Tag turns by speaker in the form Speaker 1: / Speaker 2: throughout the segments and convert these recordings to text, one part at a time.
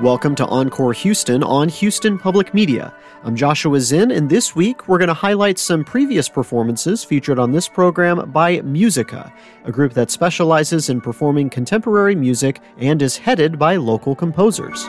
Speaker 1: Welcome to Encore Houston on Houston Public Media. I'm Joshua Zinn, and this week we're going to highlight some previous performances featured on this program by Musiqa, a group that specializes in performing contemporary music and is headed by local composers.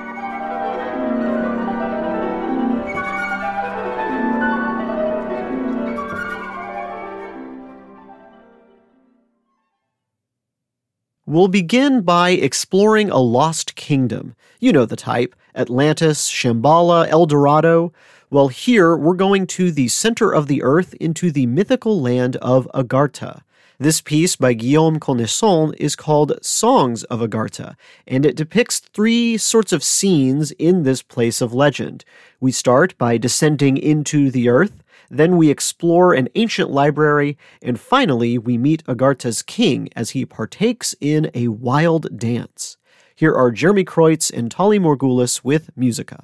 Speaker 1: We'll begin by exploring a lost kingdom. You know the type Atlantis, Shambhala, El Dorado. Well, here we're going to the center of the earth into the mythical land of Agartha. This piece by Guillaume Connesson is called Songs of Agartha, and it depicts three sorts of scenes in this place of legend. We start by descending into the earth, then we explore an ancient library, and finally we meet Agartha's king as he partakes in a wild dance. Here are Jeremy Kreutz and Tali Morgulis with Musiqa.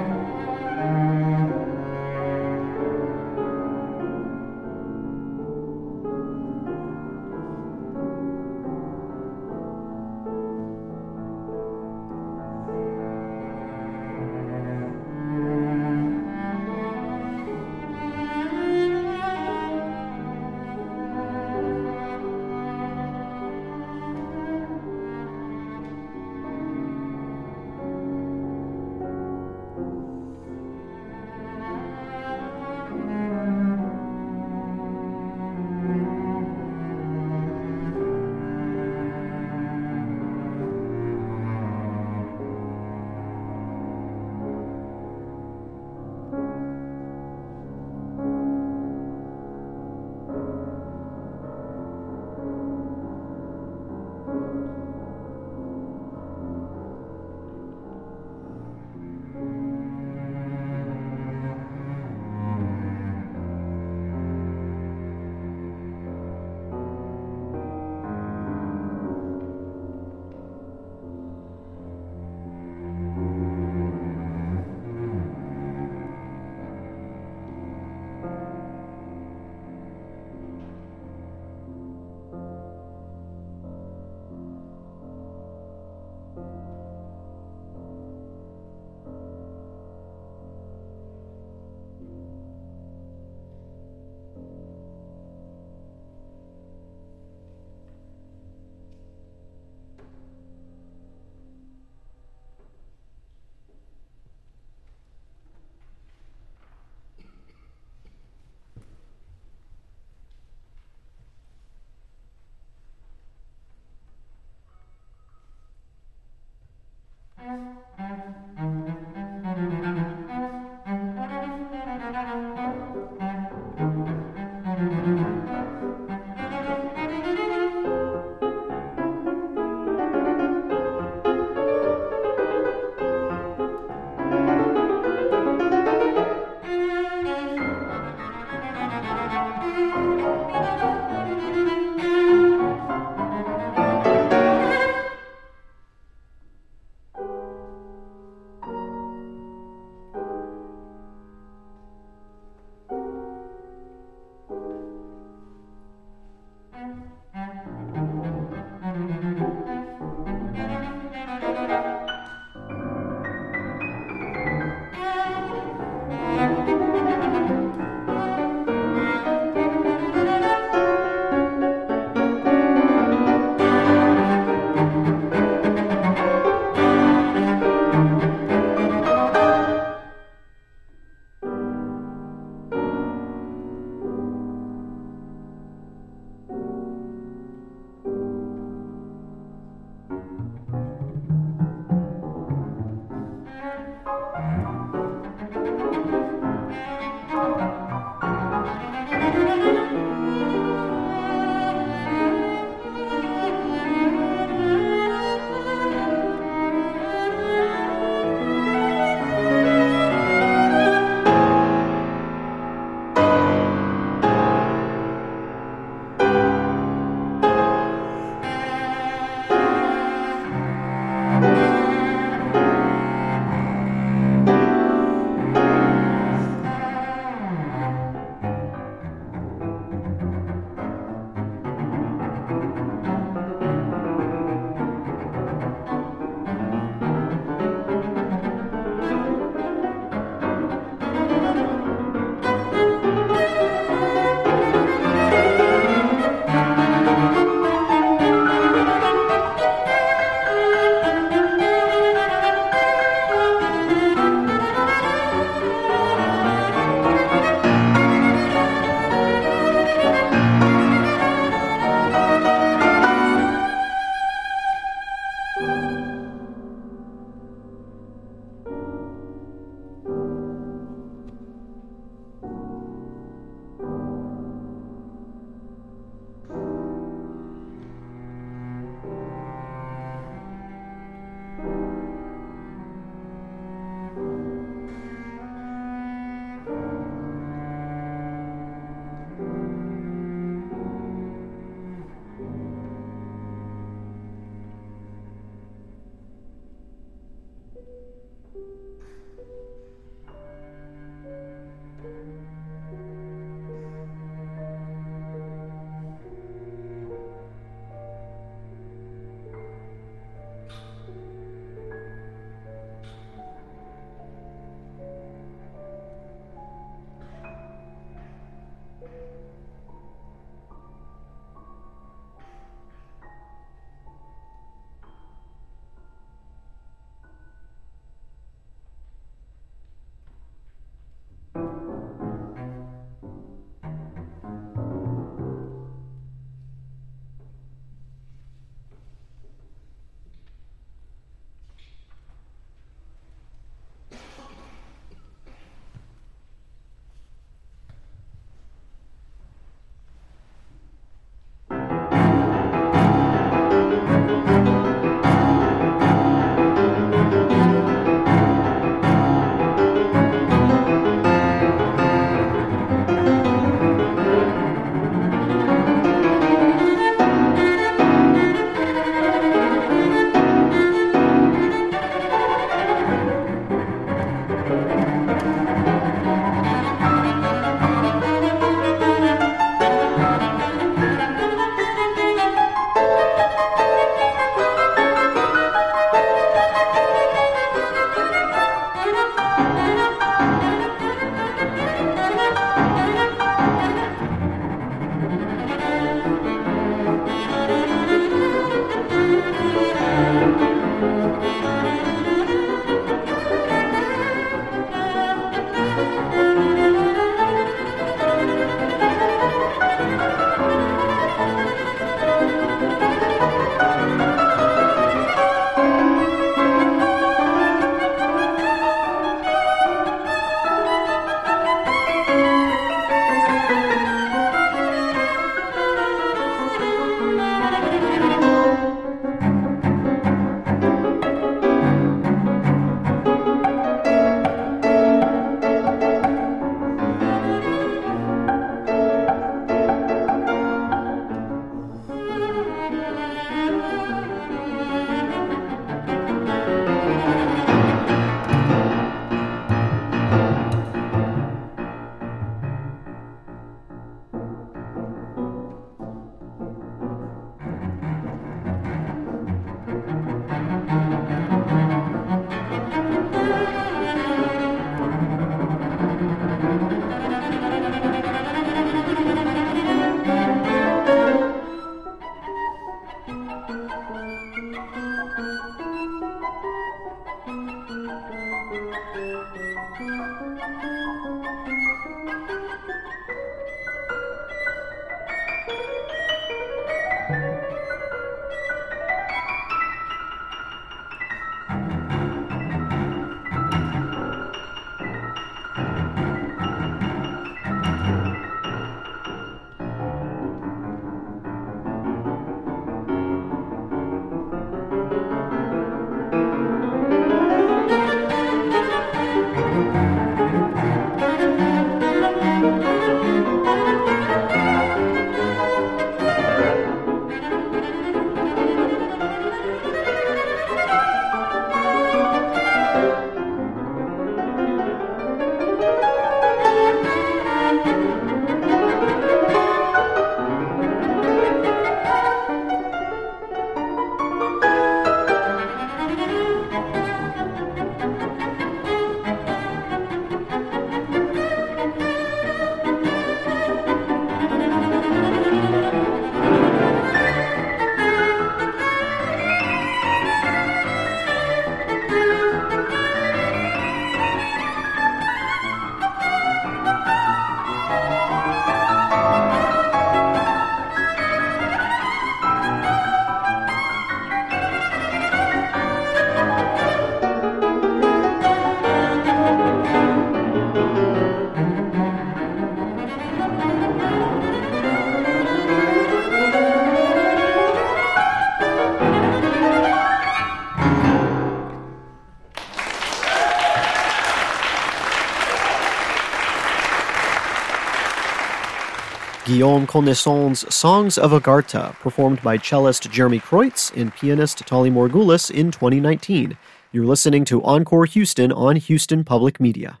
Speaker 1: Guillaume Connesson's Songs of Agartha, performed by cellist Jeremy Kreutz and pianist Tali Morgulis in 2019. You're listening to Encore Houston on Houston Public Media.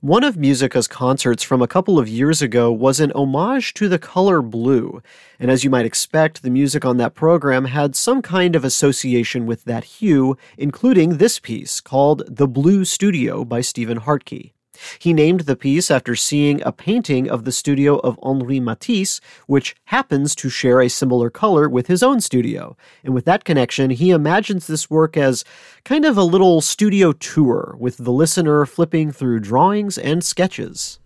Speaker 1: One of Musiqa's concerts from a couple of years ago was an homage to the color blue, and as you might expect, the music on that program had some kind of association with that hue, including this piece called The Blue Studio by Stephen Hartke. He named the piece after seeing a painting of the studio of Henri Matisse, which happens to share a similar color with his own studio. And with that connection, he imagines this work as kind of a little studio tour, with the listener flipping through drawings and sketches.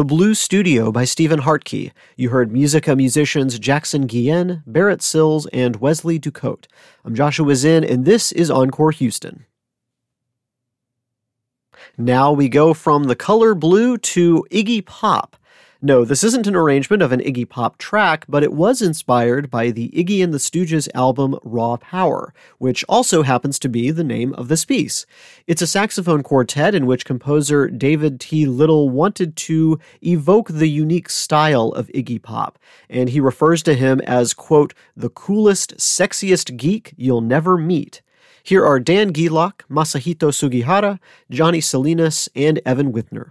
Speaker 1: The Blue Studio by Stephen Hartke. You heard Musiqa musicians Jackson Guillen, Barrett Sills, and Wesley Ducote. I'm Joshua Zinn, and this is Encore Houston. Now we go from the color blue to Iggy Pop. No, this isn't an arrangement of an Iggy Pop track, but it was inspired by the Iggy and the Stooges album Raw Power, which also happens to be the name of this piece. It's a saxophone quartet in which composer David T. Little wanted to evoke the unique style of Iggy Pop, and he refers to him as, quote, the coolest, sexiest geek you'll never meet. Here are Dan Gelok, Masahito Sugihara, Johnny Salinas, and Evan Whitner.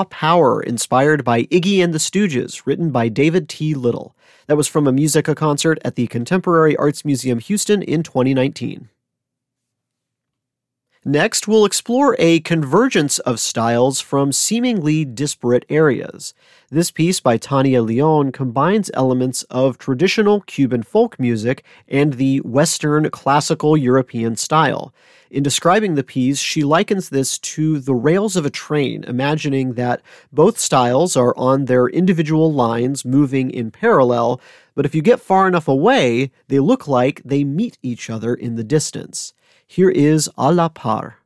Speaker 1: Raw Power, inspired by Iggy and the Stooges, written by David T. Little. That was from a Musiqa concert at the Contemporary Arts Museum Houston in 2019. Next, we'll explore a convergence of styles from seemingly disparate areas. This piece by Tania Leon combines elements of traditional Cuban folk music and the Western classical European style. In describing the piece, she likens this to the rails of a train, imagining that both styles are on their individual lines moving in parallel, but if you get far enough away, they look like they meet each other in the distance. Here is A la Par.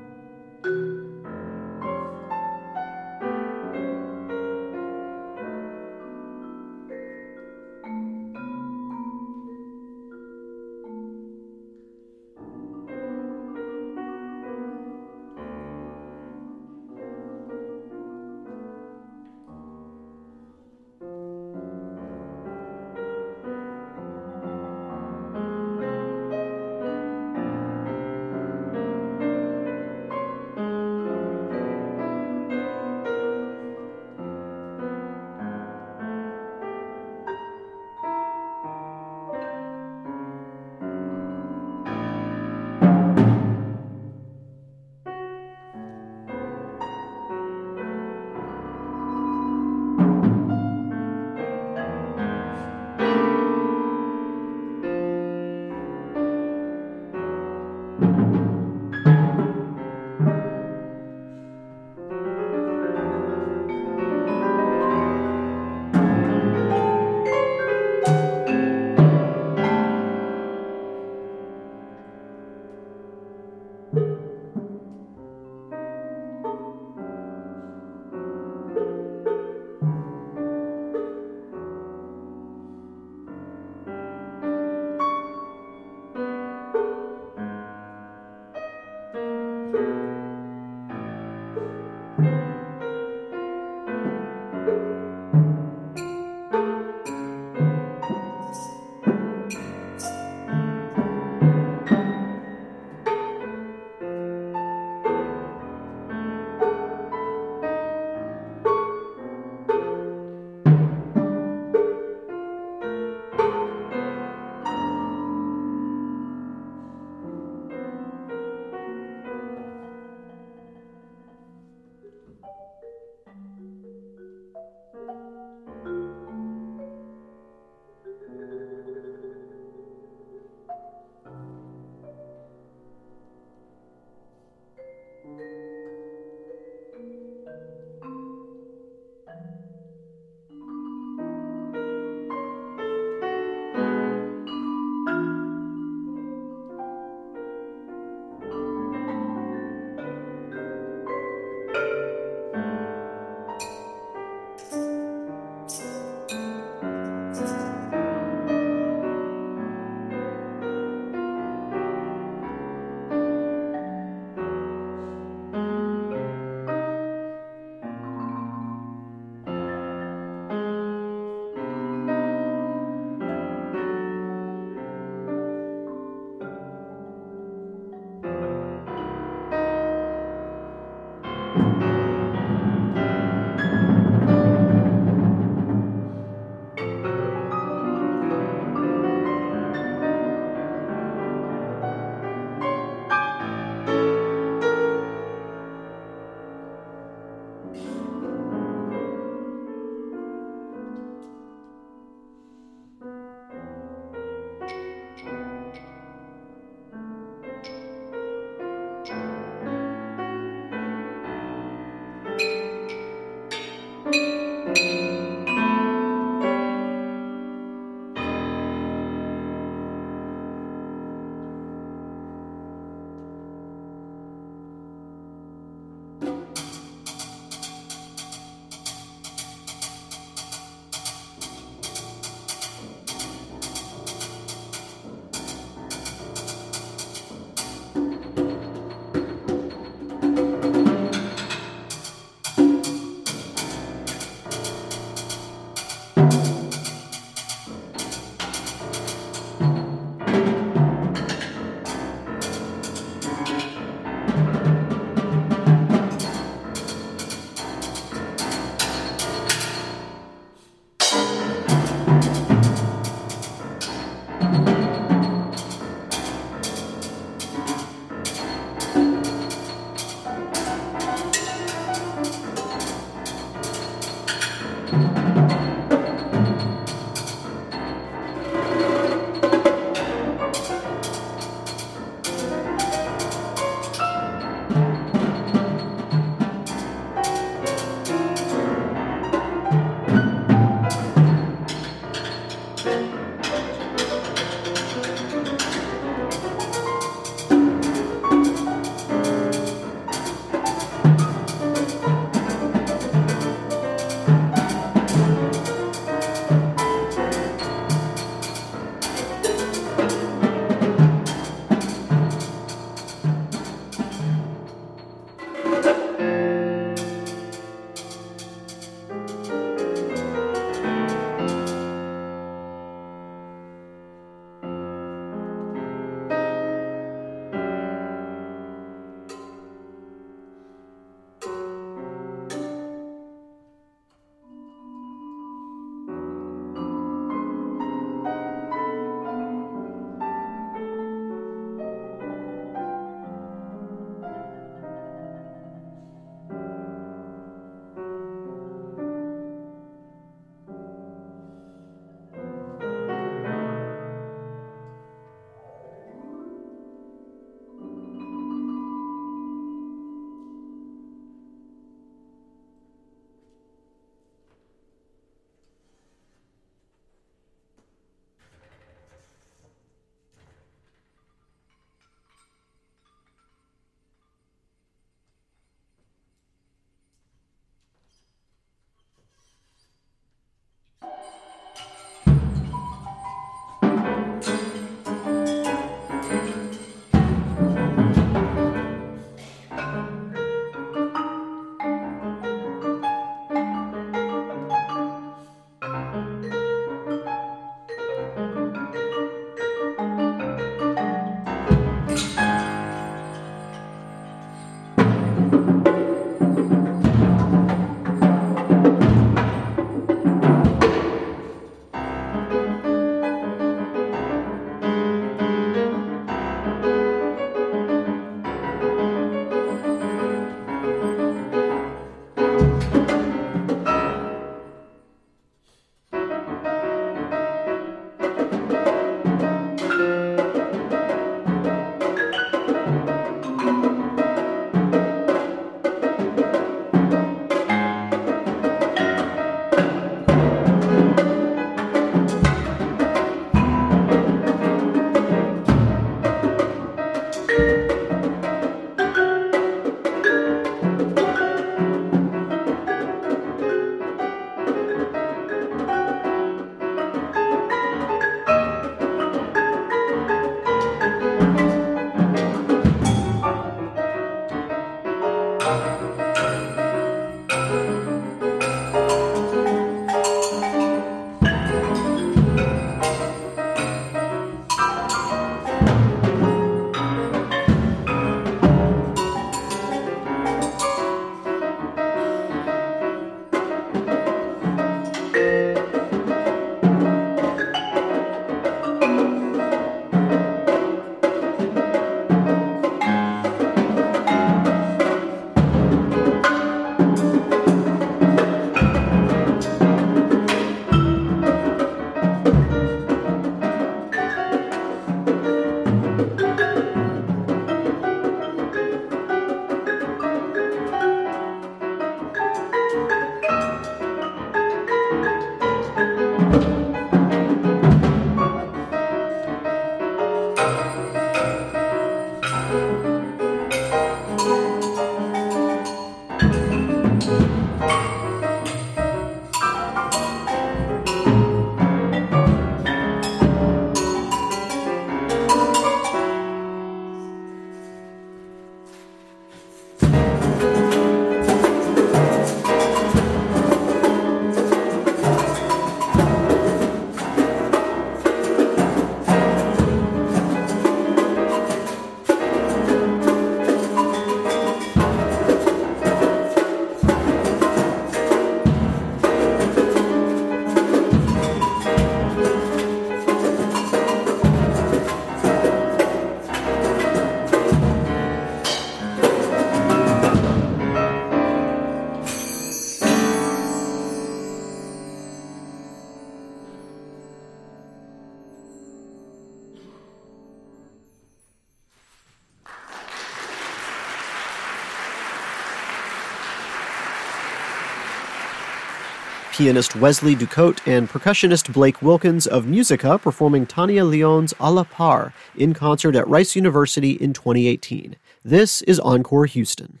Speaker 1: Pianist Wesley Ducote and percussionist Blake Wilkins of Musiqa performing Tania Leon's A la Par in concert at Rice University in 2018. This is Encore Houston.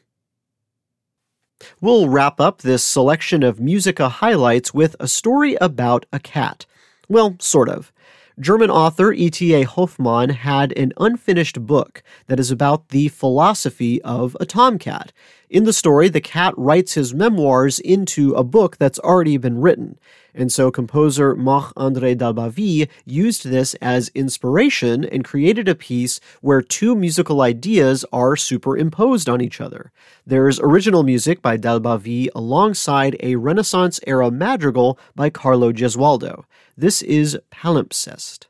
Speaker 1: We'll wrap up this selection of Musiqa highlights with a story about a cat. Well, sort of. German author E.T.A. Hoffmann had an unfinished book that is about the philosophy of a tomcat. In the story, the cat writes his memoirs into a book that's already been written. And so composer Marc-André Dalbavie used this as inspiration and created a piece where two musical ideas are superimposed on each other. There's original music by Dalbavie alongside a Renaissance era madrigal by Carlo Gesualdo. This is Palimpsest.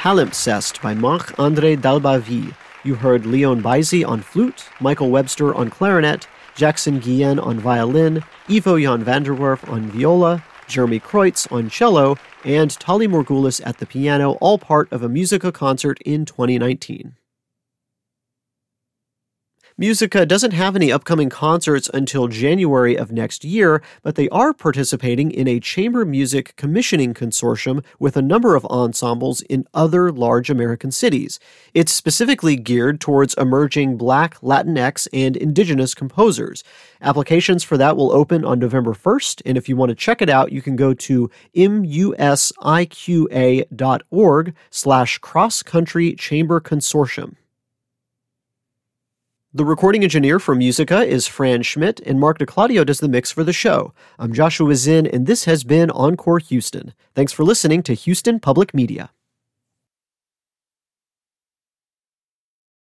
Speaker 1: Palimpsest by Marc-André Dalbavie. You heard Leone Buyse on flute, Michael Webster on clarinet, Jackson Guillen on violin, Ivo Jan van der Werff on viola, Jeremy Kreutz on cello, and Tali Morgulis at the piano, all part of a Musiqa concert in 2019. Musiqa doesn't have any upcoming concerts until January of next year, but they are participating in a chamber music commissioning consortium with a number of ensembles in other large American cities. It's specifically geared towards emerging Black, Latinx, and Indigenous composers. Applications for that will open on November 1st, and if you want to check it out, you can go to musiqa.org slash cross-country chamber consortium. The recording engineer for Musiqa is Fran Schmidt, and Mark DeClaudio does the mix for the show. I'm Joshua Zinn, and this has been Encore Houston. Thanks for listening to Houston Public Media.